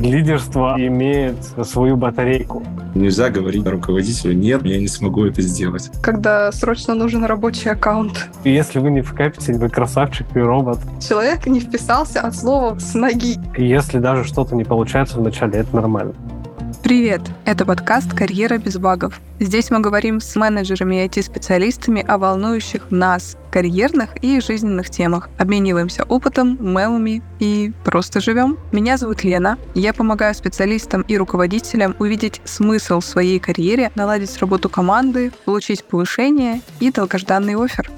Лидерство имеет свою батарейку. Нельзя говорить руководителю, нет, я не смогу это сделать. Когда срочно нужен рабочий аккаунт. И если вы не вкапите, вы красавчик и робот. Человек не вписался от слова «с ноги». Если даже что-то не получается вначале, это нормально. Привет! Это подкаст «Карьера без багов». Здесь мы говорим с менеджерами и IT-специалистами о волнующих нас, карьерных и жизненных темах. Обмениваемся опытом, мемами и просто живем. Меня зовут Лена. Я помогаю специалистам и руководителям увидеть смысл в своей карьере, наладить работу команды, получить повышение и долгожданный офер.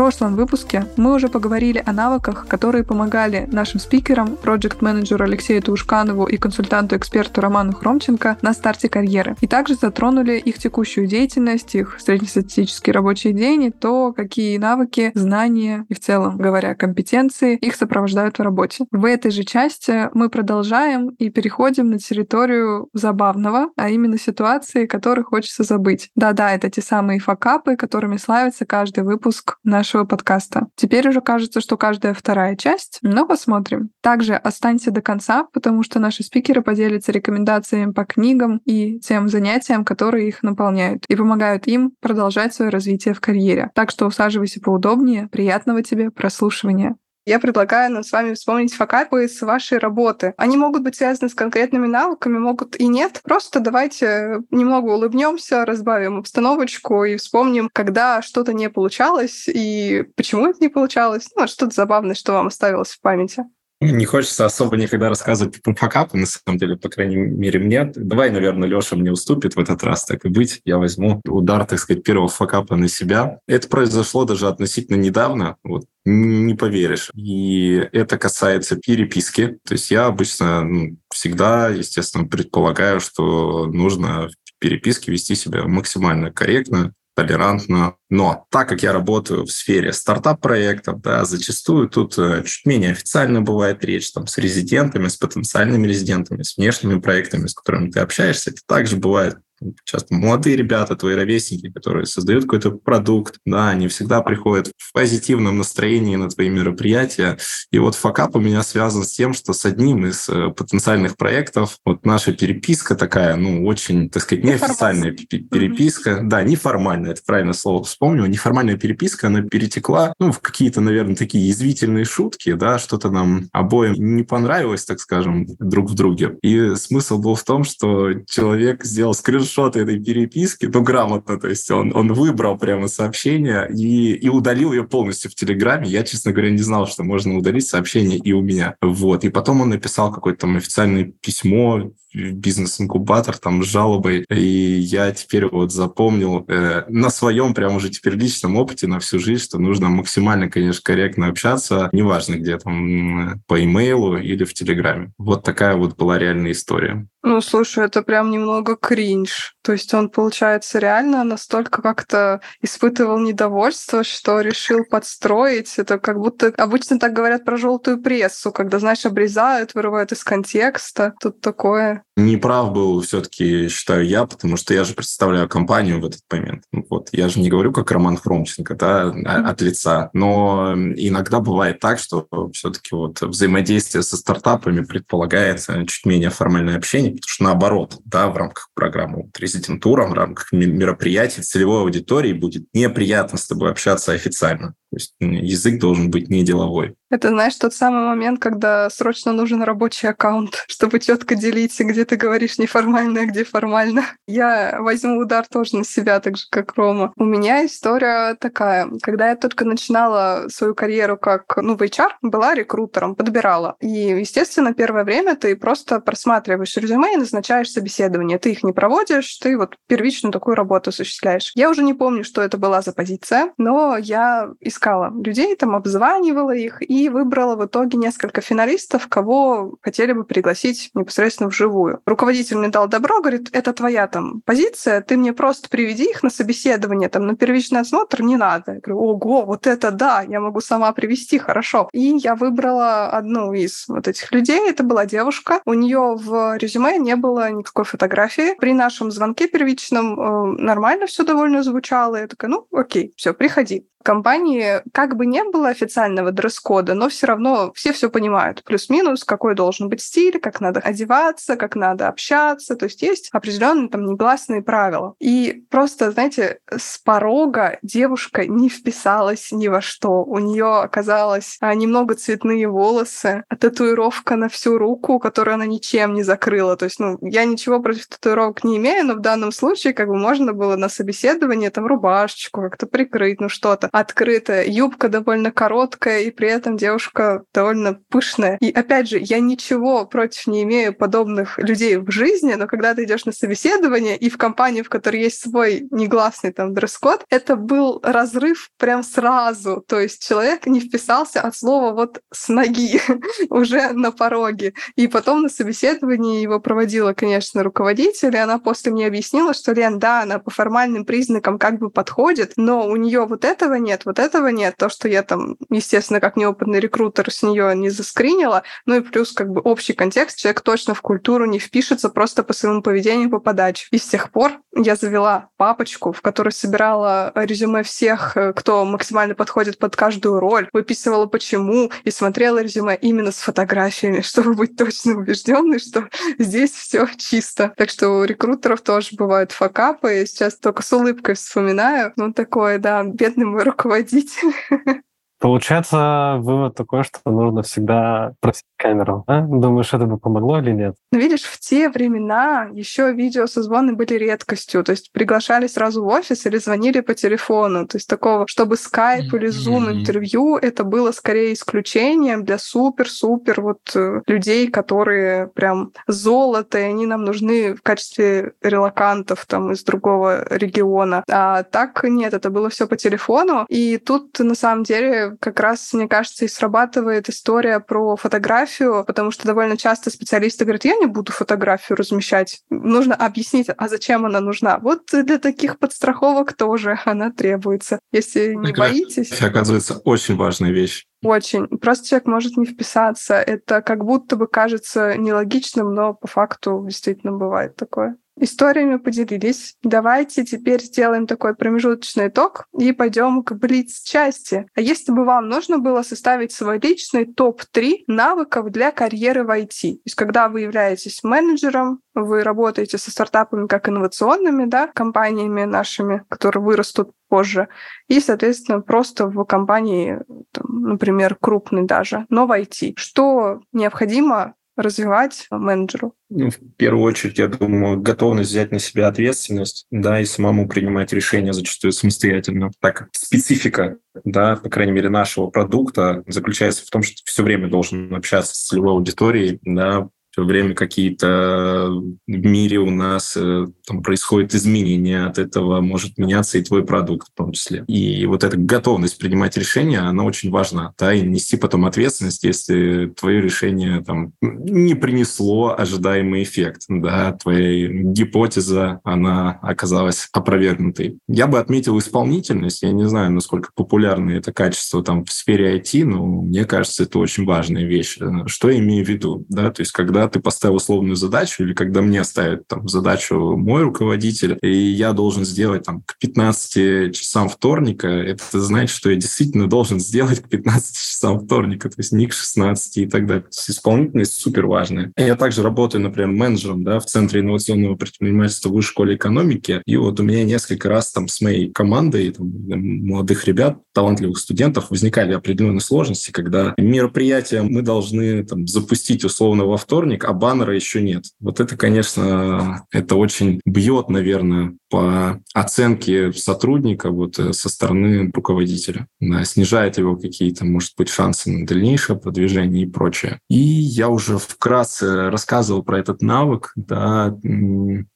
Прошлом выпуске мы уже поговорили о навыках, которые помогали нашим спикерам, проект-менеджеру Алексею Тушканову и консультанту-эксперту Роману Хромченко на старте карьеры. И также затронули их текущую деятельность, их среднестатистический рабочий день и то, какие навыки, знания и в целом, говоря, компетенции их сопровождают в работе. В этой же части мы продолжаем и переходим на территорию забавного, а именно ситуации, которые хочется забыть. Да-да, это те самые факапы, которыми славится каждый выпуск на нашего подкаста. Теперь уже кажется, что каждая вторая часть, но посмотрим. Также останься до конца, потому что наши спикеры поделятся рекомендациями по книгам и тем занятиям, которые их наполняют, и помогают им продолжать свое развитие в карьере. Так что усаживайся поудобнее, приятного тебе прослушивания. Я предлагаю нам с вами вспомнить факапы с вашей работы. Они могут быть связаны с конкретными навыками, могут и нет. Просто давайте немного улыбнемся, разбавим обстановочку и вспомним, когда что-то не получалось и почему это не получалось. Ну, что-то забавное, что вам оставилось в памяти. Не хочется особо никогда рассказывать про факапы, на самом деле, по крайней мере, мне. Давай, наверное, Леша мне уступит в этот раз, так и быть. Я возьму удар, так сказать, первого факапа на себя. Это произошло даже относительно недавно, вот не поверишь. И это касается переписки. То есть я обычно ну, всегда, естественно, предполагаю, что нужно в переписке вести себя максимально корректно, толерантно. Но так как я работаю в сфере стартап-проектов, да, зачастую тут э, чуть менее официально бывает речь там, с резидентами, с потенциальными резидентами, с внешними проектами, с которыми ты общаешься. Это также бывает часто молодые ребята, твои ровесники, которые создают какой-то продукт, да, они всегда приходят в позитивном настроении на твои мероприятия. И вот факап у меня связан с тем, что с одним из э, потенциальных проектов вот наша переписка такая, ну, очень, так сказать, неофициальная переписка, mm-hmm. да, неформальная, это правильное слово вспомнил, неформальная переписка, она перетекла, ну, в какие-то, наверное, такие язвительные шутки, да, что-то нам обоим не понравилось, так скажем, друг в друге. И смысл был в том, что человек сделал скрин скриншот этой переписки, ну, грамотно, то есть он, он выбрал прямо сообщение и, и удалил ее полностью в Телеграме. Я, честно говоря, не знал, что можно удалить сообщение и у меня. Вот. И потом он написал какое-то там официальное письмо бизнес-инкубатор там с жалобой, и я теперь вот запомнил э, на своем прям уже теперь личном опыте на всю жизнь, что нужно максимально, конечно, корректно общаться, неважно где там, по имейлу или в Телеграме. Вот такая вот была реальная история. Ну, слушай, это прям немного кринж. То есть он, получается, реально настолько как-то испытывал недовольство, что решил подстроить. Это как будто обычно так говорят про желтую прессу, когда, знаешь, обрезают, вырывают из контекста. Тут такое Неправ был все-таки, считаю я, потому что я же представляю компанию в этот момент. Вот. Я же не говорю, как Роман Хромченко, да, mm-hmm. от лица. Но иногда бывает так, что все-таки вот взаимодействие со стартапами предполагает чуть менее формальное общение, потому что наоборот, да, в рамках программы вот, резидентура, в рамках мероприятий целевой аудитории будет неприятно с тобой общаться официально. То есть язык должен быть не деловой. Это, знаешь, тот самый момент, когда срочно нужен рабочий аккаунт, чтобы четко делить, где ты говоришь неформально, а где формально. Я возьму удар тоже на себя, так же, как Рома. У меня история такая. Когда я только начинала свою карьеру как, ну, в HR, была рекрутером, подбирала. И, естественно, первое время ты просто просматриваешь резюме и назначаешь собеседование. Ты их не проводишь, ты вот первичную такую работу осуществляешь. Я уже не помню, что это была за позиция, но я искала искала людей, там обзванивала их и выбрала в итоге несколько финалистов, кого хотели бы пригласить непосредственно вживую. Руководитель мне дал добро, говорит, это твоя там позиция, ты мне просто приведи их на собеседование, там на первичный осмотр не надо. Я говорю, ого, вот это да, я могу сама привести, хорошо. И я выбрала одну из вот этих людей, это была девушка, у нее в резюме не было никакой фотографии. При нашем звонке первичном э, нормально все довольно звучало, я такая, ну окей, все, приходи. Компании как бы не было официального дресс-кода, но все равно все все понимают. Плюс-минус, какой должен быть стиль, как надо одеваться, как надо общаться. То есть есть определенные там негласные правила. И просто, знаете, с порога девушка не вписалась ни во что. У нее оказалось а, немного цветные волосы, татуировка на всю руку, которую она ничем не закрыла. То есть, ну, я ничего против татуировок не имею, но в данном случае как бы можно было на собеседовании там рубашечку как-то прикрыть, ну что-то открытое. Юбка довольно короткая, и при этом девушка довольно пышная. И опять же, я ничего против не имею подобных людей в жизни, но когда ты идешь на собеседование и в компании, в которой есть свой негласный там дресс-код, это был разрыв прям сразу. То есть человек не вписался от слова вот с ноги уже на пороге. И потом на собеседовании его проводила, конечно, руководитель, и она после мне объяснила, что Лен, да, она по формальным признакам как бы подходит, но у нее вот этого нет, вот этого нет. То, что я там, естественно, как неопытный рекрутер с нее не заскринила, ну и плюс как бы общий контекст, человек точно в культуру не впишется просто по своему поведению, по подаче. И с тех пор я завела папочку, в которой собирала резюме всех, э, кто максимально подходит под каждую роль, выписывала почему и смотрела резюме именно с фотографиями, чтобы быть точно убежденной, что здесь все чисто. Так что у рекрутеров тоже бывают факапы. Я сейчас только с улыбкой вспоминаю. Ну, такое, да, бедный мой руководитель. Получается, вывод такой, что нужно всегда просить камеру. Да? Думаешь, это бы помогло или нет? Ну, видишь, в те времена еще видеосозвоны были редкостью. То есть приглашали сразу в офис или звонили по телефону. То есть такого, чтобы скайп или зум интервью, это было скорее исключением для супер-супер вот э, людей, которые прям золото, и они нам нужны в качестве релакантов там из другого региона. А так нет, это было все по телефону. И тут на самом деле как раз, мне кажется, и срабатывает история про фотографию, потому что довольно часто специалисты говорят, я не буду фотографию размещать. Нужно объяснить, а зачем она нужна. Вот для таких подстраховок тоже она требуется. Если не боитесь... Оказывается, очень важная вещь. Очень. Просто человек может не вписаться. Это как будто бы кажется нелогичным, но по факту действительно бывает такое историями поделились. Давайте теперь сделаем такой промежуточный итог и пойдем к блиц-части. А если бы вам нужно было составить свой личный топ-3 навыков для карьеры в IT? То есть когда вы являетесь менеджером, вы работаете со стартапами как инновационными, да, компаниями нашими, которые вырастут позже, и, соответственно, просто в компании, там, например, крупной даже, но в IT. Что необходимо развивать менеджеру? Ну, в первую очередь, я думаю, готовность взять на себя ответственность, да, и самому принимать решения зачастую самостоятельно. Так как специфика, да, по крайней мере, нашего продукта заключается в том, что ты все время должен общаться с целевой аудиторией, да, все время какие-то в мире у нас э, там происходят изменения, от этого может меняться и твой продукт в том числе. И вот эта готовность принимать решения, она очень важна, да, и нести потом ответственность, если твое решение там не принесло ожидаемый эффект, да, твоя гипотеза, она оказалась опровергнутой. Я бы отметил исполнительность, я не знаю, насколько популярно это качество там в сфере IT, но мне кажется, это очень важная вещь. Что я имею в виду, да, то есть когда ты поставил условную задачу или когда мне ставит там задачу мой руководитель, и я должен сделать там к 15 часам вторника, это значит, что я действительно должен сделать к 15 часам вторника, то есть не к 16 и так далее. То есть исполнительность супер важная. Я также работаю, например, менеджером да, в Центре инновационного предпринимательства в Высшей школе экономики, и вот у меня несколько раз там с моей командой там, молодых ребят, талантливых студентов возникали определенные сложности, когда мероприятия мы должны там, запустить условно во вторник, вторник, а баннера еще нет. Вот это, конечно, это очень бьет, наверное, по оценке сотрудника вот э, со стороны руководителя. Да, снижает его какие-то, может быть, шансы на дальнейшее продвижение и прочее. И я уже вкратце рассказывал про этот навык, да,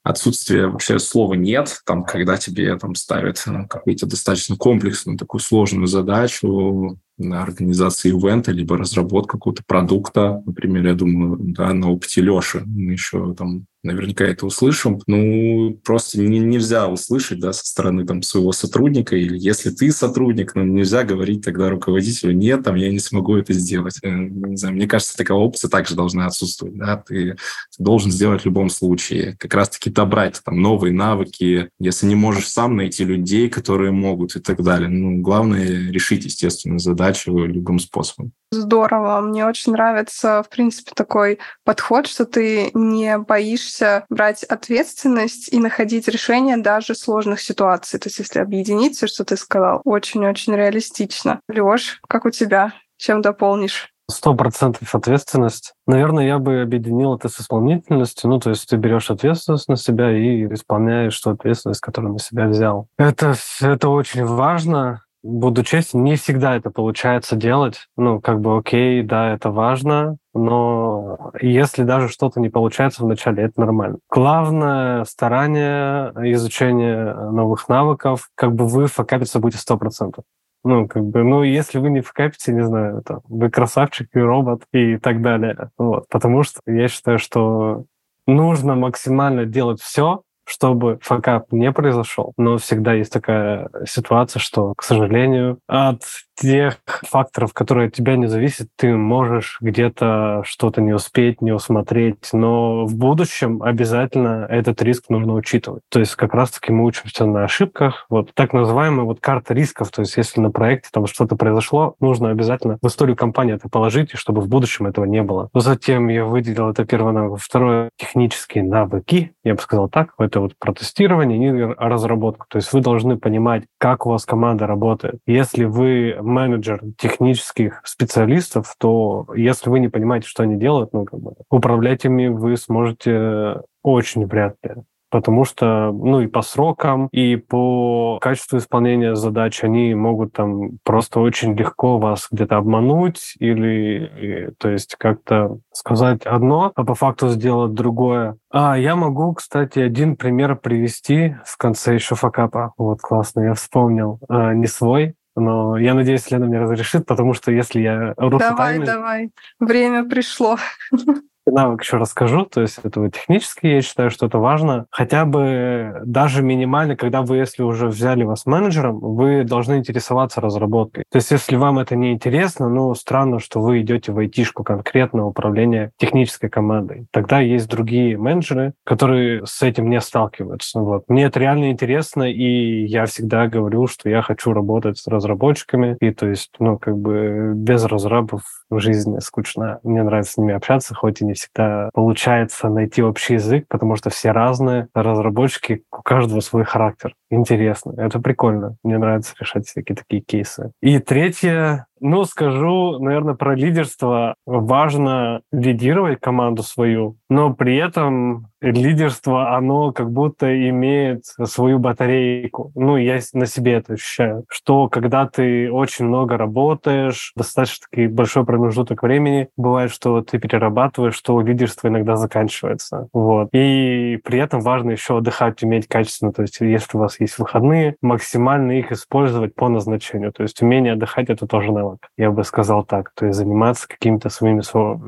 отсутствие вообще слова «нет», там, когда тебе там ставят ну, какую-то достаточно комплексную, такую сложную задачу, на организации ивента, либо разработку какого-то продукта. Например, я думаю, да, на опыте Леши мы еще там наверняка это услышим. Ну, просто не, нельзя услышать, да, со стороны там своего сотрудника, или если ты сотрудник, ну, нельзя говорить тогда руководителю, нет, там, я не смогу это сделать. Э, не знаю, мне кажется, такая опция также должна отсутствовать, да, ты, ты должен сделать в любом случае. Как раз-таки добрать там новые навыки, если не можешь сам найти людей, которые могут и так далее. Ну, главное решить, естественно, задачу любым способом. Здорово. Мне очень нравится, в принципе, такой подход, что ты не боишься брать ответственность и находить решение даже сложных ситуаций. То есть если объединиться, что ты сказал, очень-очень реалистично. Лёш, как у тебя? Чем дополнишь? Сто процентов ответственность. Наверное, я бы объединил это с исполнительностью. Ну, то есть ты берешь ответственность на себя и исполняешь ту ответственность, которую на себя взял. Это, это очень важно буду честен, не всегда это получается делать. Ну, как бы окей, да, это важно, но если даже что-то не получается вначале, это нормально. Главное старание, изучение новых навыков, как бы вы факапиться будете сто процентов. Ну, как бы, ну, если вы не факапите, не знаю, это, вы красавчик и робот и так далее. Вот. Потому что я считаю, что нужно максимально делать все, чтобы факап не произошел. Но всегда есть такая ситуация, что, к сожалению, от тех факторов, которые от тебя не зависят, ты можешь где-то что-то не успеть, не усмотреть, но в будущем обязательно этот риск нужно учитывать. То есть как раз-таки мы учимся на ошибках. Вот так называемая вот карта рисков, то есть если на проекте там что-то произошло, нужно обязательно в историю компании это положить, чтобы в будущем этого не было. Затем я выделил это первое навык. Второе — технические навыки, я бы сказал так. Это вот про тестирование и разработку. То есть вы должны понимать, как у вас команда работает. Если вы менеджер технических специалистов, то если вы не понимаете, что они делают, ну, как бы, управлять ими вы сможете очень вряд ли потому что, ну, и по срокам, и по качеству исполнения задач они могут там просто очень легко вас где-то обмануть или, и, то есть, как-то сказать одно, а по факту сделать другое. А я могу, кстати, один пример привести в конце еще факапа. Вот, классно, я вспомнил. А, не свой, но я надеюсь, Лена мне разрешит, потому что если я рушу Давай, тайминг, давай. Время пришло. навык еще расскажу, то есть это вот технически, я считаю, что это важно. Хотя бы даже минимально, когда вы, если уже взяли вас менеджером, вы должны интересоваться разработкой. То есть если вам это не интересно, ну, странно, что вы идете в айтишку конкретно управление технической командой. Тогда есть другие менеджеры, которые с этим не сталкиваются. Вот. Мне это реально интересно, и я всегда говорю, что я хочу работать с разработчиками, и то есть, ну, как бы без разрабов в жизни скучно. Мне нравится с ними общаться, хоть и не всегда получается найти общий язык, потому что все разные. Разработчики, у каждого свой характер. Интересно. Это прикольно. Мне нравится решать всякие такие кейсы. И третье, ну, скажу, наверное, про лидерство. Важно лидировать команду свою, но при этом лидерство, оно как будто имеет свою батарейку. Ну, я на себе это ощущаю, что когда ты очень много работаешь, достаточно таки большой промежуток времени, бывает, что ты перерабатываешь, что лидерство иногда заканчивается. Вот. И при этом важно еще отдыхать, уметь качественно. То есть если у вас есть выходные, максимально их использовать по назначению. То есть умение отдыхать — это тоже навык. Я бы сказал так. То есть заниматься какими-то своими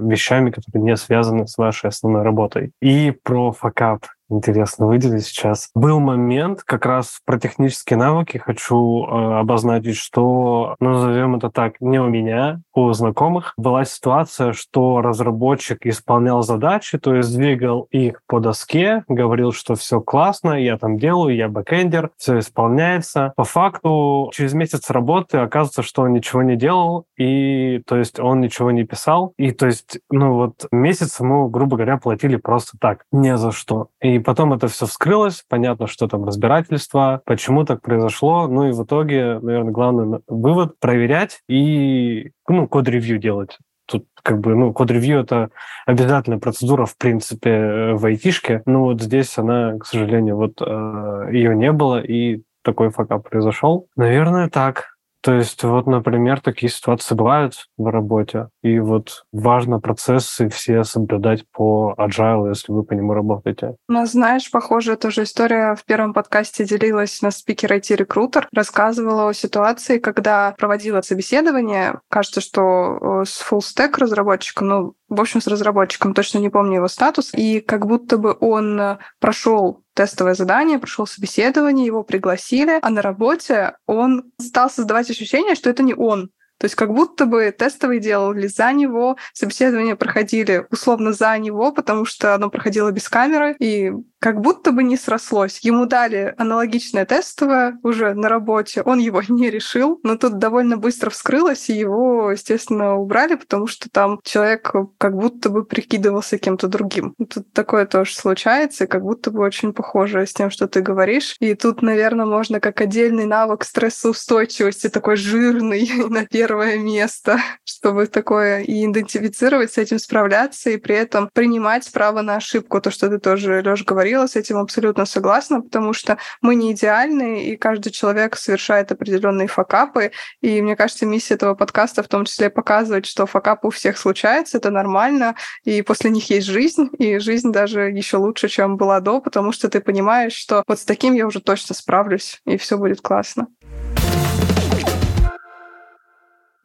вещами, которые не связаны с вашей основной работой. И про факап интересно выделить сейчас. Был момент, как раз про технические навыки хочу э, обозначить, что, назовем это так, не у меня, у знакомых была ситуация, что разработчик исполнял задачи, то есть двигал их по доске, говорил, что все классно, я там делаю, я бэкэндер, все исполняется. По факту через месяц работы оказывается, что он ничего не делал, и то есть он ничего не писал, и то есть, ну вот месяц ему, грубо говоря, платили просто так, не за что. И и потом это все вскрылось, понятно, что там разбирательство, почему так произошло. Ну и в итоге, наверное, главный вывод — проверять и ну, код-ревью делать. Тут как бы, ну, код-ревью — это обязательная процедура, в принципе, в айтишке. Но вот здесь она, к сожалению, вот э, ее не было, и такой факап произошел. Наверное, так. То есть вот, например, такие ситуации бывают в работе. И вот важно процессы все соблюдать по agile, если вы по нему работаете. Ну, знаешь, похожая тоже история в первом подкасте делилась на спикер IT-рекрутер, рассказывала о ситуации, когда проводила собеседование, кажется, что э, с full stack разработчиком, ну, в общем, с разработчиком, точно не помню его статус, и как будто бы он э, прошел тестовое задание, прошел собеседование, его пригласили, а на работе он стал создавать ощущение, что это не он, то есть как будто бы тестовые делали за него, собеседования проходили условно за него, потому что оно проходило без камеры, и как будто бы не срослось. Ему дали аналогичное тестовое уже на работе, он его не решил, но тут довольно быстро вскрылось, и его, естественно, убрали, потому что там человек как будто бы прикидывался кем-то другим. Тут такое тоже случается, и как будто бы очень похоже с тем, что ты говоришь. И тут, наверное, можно как отдельный навык стрессоустойчивости, такой жирный на первое место, чтобы такое и идентифицировать, с этим справляться, и при этом принимать право на ошибку, то, что ты тоже, Лёш, говорил, говорила, с этим абсолютно согласна, потому что мы не идеальны, и каждый человек совершает определенные факапы. И мне кажется, миссия этого подкаста в том числе показывать, что факапы у всех случаются, это нормально, и после них есть жизнь, и жизнь даже еще лучше, чем была до, потому что ты понимаешь, что вот с таким я уже точно справлюсь, и все будет классно.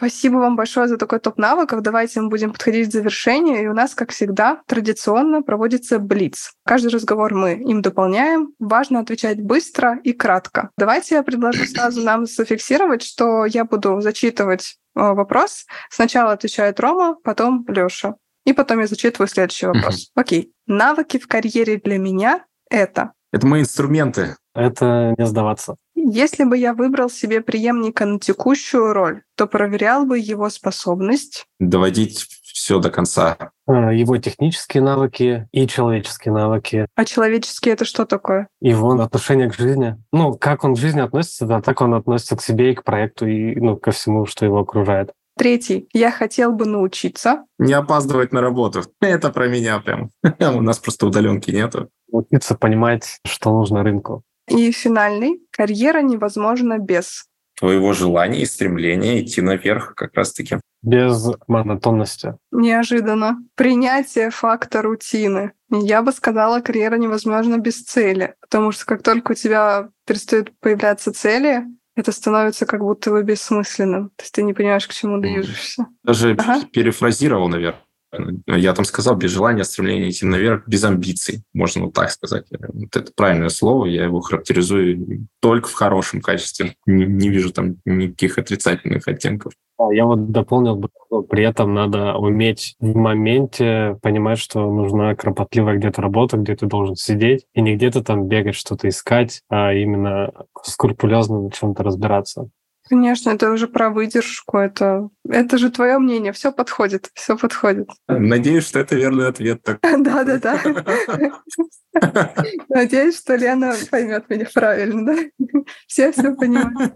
Спасибо вам большое за такой топ навыков. Давайте мы будем подходить к завершению. И у нас, как всегда, традиционно проводится блиц. Каждый разговор мы им дополняем. Важно отвечать быстро и кратко. Давайте я предложу сразу нам зафиксировать, что я буду зачитывать э, вопрос. Сначала отвечает Рома, потом Лёша. И потом я зачитываю следующий вопрос. Окей. Навыки в карьере для меня — это... Это мои инструменты. Это не сдаваться. Если бы я выбрал себе преемника на текущую роль, то проверял бы его способность доводить все до конца. А, его технические навыки и человеческие навыки. А человеческие это что такое? Его отношение к жизни. Ну, как он к жизни относится, да, так он относится к себе и к проекту, и ну, ко всему, что его окружает. Третий. Я хотел бы научиться. Не опаздывать на работу. Это про меня прям. У нас просто удаленки нету. Учиться понимать, что нужно рынку. И финальный. Карьера невозможна без твоего желания и стремления идти наверх как раз-таки. Без монотонности. Неожиданно. Принятие факта рутины. Я бы сказала, карьера невозможна без цели. Потому что как только у тебя перестают появляться цели, это становится как будто бы бессмысленным. То есть ты не понимаешь, к чему движешься. Даже ага. перефразировал, наверное. Я там сказал, без желания, стремления идти наверх, без амбиций, можно вот так сказать. Вот это правильное слово, я его характеризую только в хорошем качестве. Не, не вижу там никаких отрицательных оттенков. Я вот дополнил, при этом надо уметь в моменте понимать, что нужна кропотливая где-то работа, где ты должен сидеть, и не где-то там бегать, что-то искать, а именно скрупулезно на чем-то разбираться. Конечно, это уже про выдержку. Это, это же твое мнение. Все подходит, все подходит. Надеюсь, что это верный ответ. Да, да, да. Надеюсь, что Лена поймет меня правильно, да? Все все понимают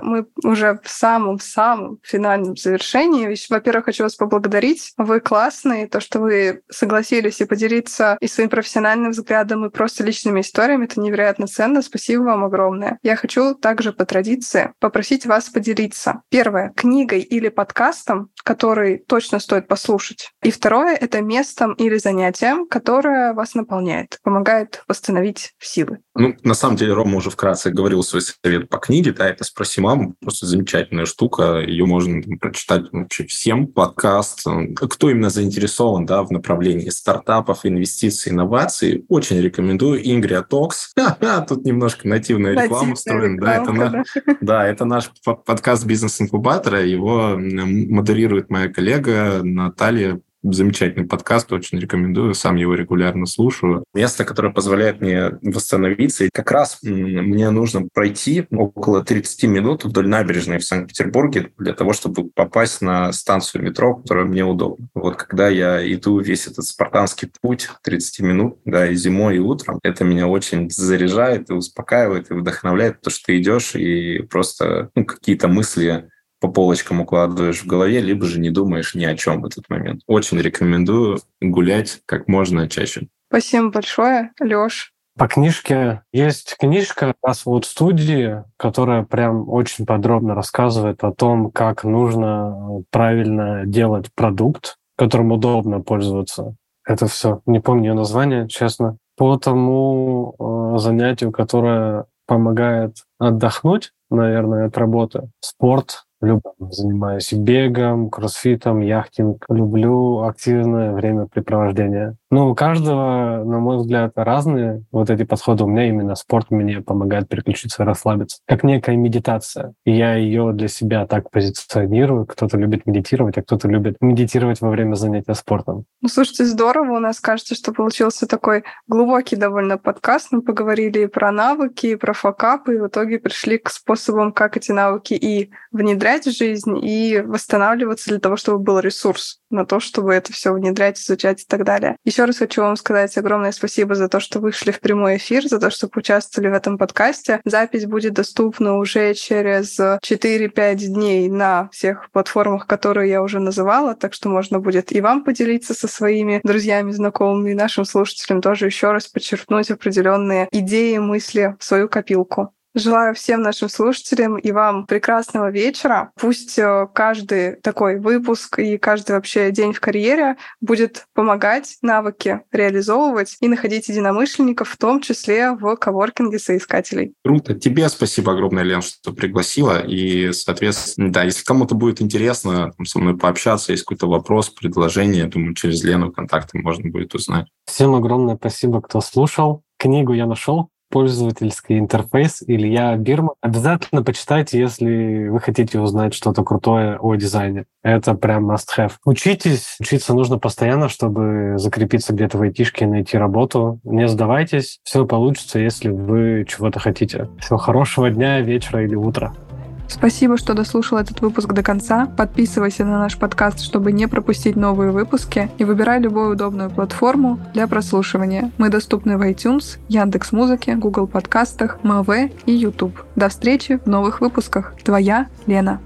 мы уже в самом-самом финальном завершении. Во-первых, хочу вас поблагодарить. Вы классные. То, что вы согласились и поделиться и своим профессиональным взглядом, и просто личными историями, это невероятно ценно. Спасибо вам огромное. Я хочу также по традиции попросить вас поделиться. Первое — книгой или подкастом, который точно стоит послушать. И второе — это местом или занятием, которое вас наполняет, помогает восстановить силы. Ну, на самом деле, Рома уже вкратце говорил свой совет по книге, да, это «Спроси маму», просто замечательная штука, ее можно там, прочитать вообще всем. Подкаст, кто именно заинтересован, да, в направлении стартапов, инвестиций, инноваций, очень рекомендую. Ингрия Токс. Тут немножко нативная реклама встроена. Да, это, на, да, это наш подкаст «Бизнес-инкубатора», его модерирует моя коллега Наталья замечательный подкаст, очень рекомендую, сам его регулярно слушаю. Место, которое позволяет мне восстановиться. И как раз мне нужно пройти около 30 минут вдоль набережной в Санкт-Петербурге для того, чтобы попасть на станцию метро, которая мне удобна. Вот когда я иду весь этот спартанский путь 30 минут, да, и зимой, и утром, это меня очень заряжает и успокаивает, и вдохновляет, потому что ты идешь и просто ну, какие-то мысли по полочкам укладываешь в голове, либо же не думаешь ни о чем в этот момент. Очень рекомендую гулять как можно чаще. Спасибо большое, Леш. По книжке есть книжка раз вот студии, которая прям очень подробно рассказывает о том, как нужно правильно делать продукт, которым удобно пользоваться. Это все. Не помню ее название, честно. По тому э, занятию, которое помогает отдохнуть, наверное, от работы. Спорт, Люблю, занимаюсь бегом, кроссфитом, яхтинг. Люблю активное времяпрепровождение. Ну, у каждого, на мой взгляд, разные вот эти подходы. У меня именно спорт мне помогает переключиться расслабиться. Как некая медитация. И я ее для себя так позиционирую. Кто-то любит медитировать, а кто-то любит медитировать во время занятия спортом. Ну, слушайте, здорово. У нас кажется, что получился такой глубокий довольно подкаст. Мы поговорили и про навыки, и про факапы, и в итоге пришли к способам, как эти навыки и внедрять в жизнь и восстанавливаться для того, чтобы был ресурс на то, чтобы это все внедрять, изучать и так далее. Еще раз хочу вам сказать огромное спасибо за то, что вышли в прямой эфир, за то, что поучаствовали в этом подкасте. Запись будет доступна уже через 4-5 дней на всех платформах, которые я уже называла, так что можно будет и вам поделиться со своими друзьями, знакомыми, и нашим слушателям тоже еще раз подчеркнуть определенные идеи, мысли в свою копилку. Желаю всем нашим слушателям и вам прекрасного вечера. Пусть э, каждый такой выпуск и каждый вообще день в карьере будет помогать навыки реализовывать и находить единомышленников, в том числе в коворкинге соискателей. Круто. Тебе спасибо огромное, Лен, что пригласила. И, соответственно, да, если кому-то будет интересно там, со мной пообщаться, есть какой-то вопрос, предложение, я думаю, через Лену контакты можно будет узнать. Всем огромное спасибо, кто слушал. Книгу я нашел, пользовательский интерфейс Илья Бирма. Обязательно почитайте, если вы хотите узнать что-то крутое о дизайне. Это прям must-have. Учитесь. Учиться нужно постоянно, чтобы закрепиться где-то в айтишке найти работу. Не сдавайтесь. Все получится, если вы чего-то хотите. Всего хорошего дня, вечера или утра. Спасибо, что дослушал этот выпуск до конца. Подписывайся на наш подкаст, чтобы не пропустить новые выпуски, и выбирай любую удобную платформу для прослушивания. Мы доступны в iTunes, Яндекс Музыке, Google подкастах, МВ и YouTube. До встречи в новых выпусках. Твоя Лена.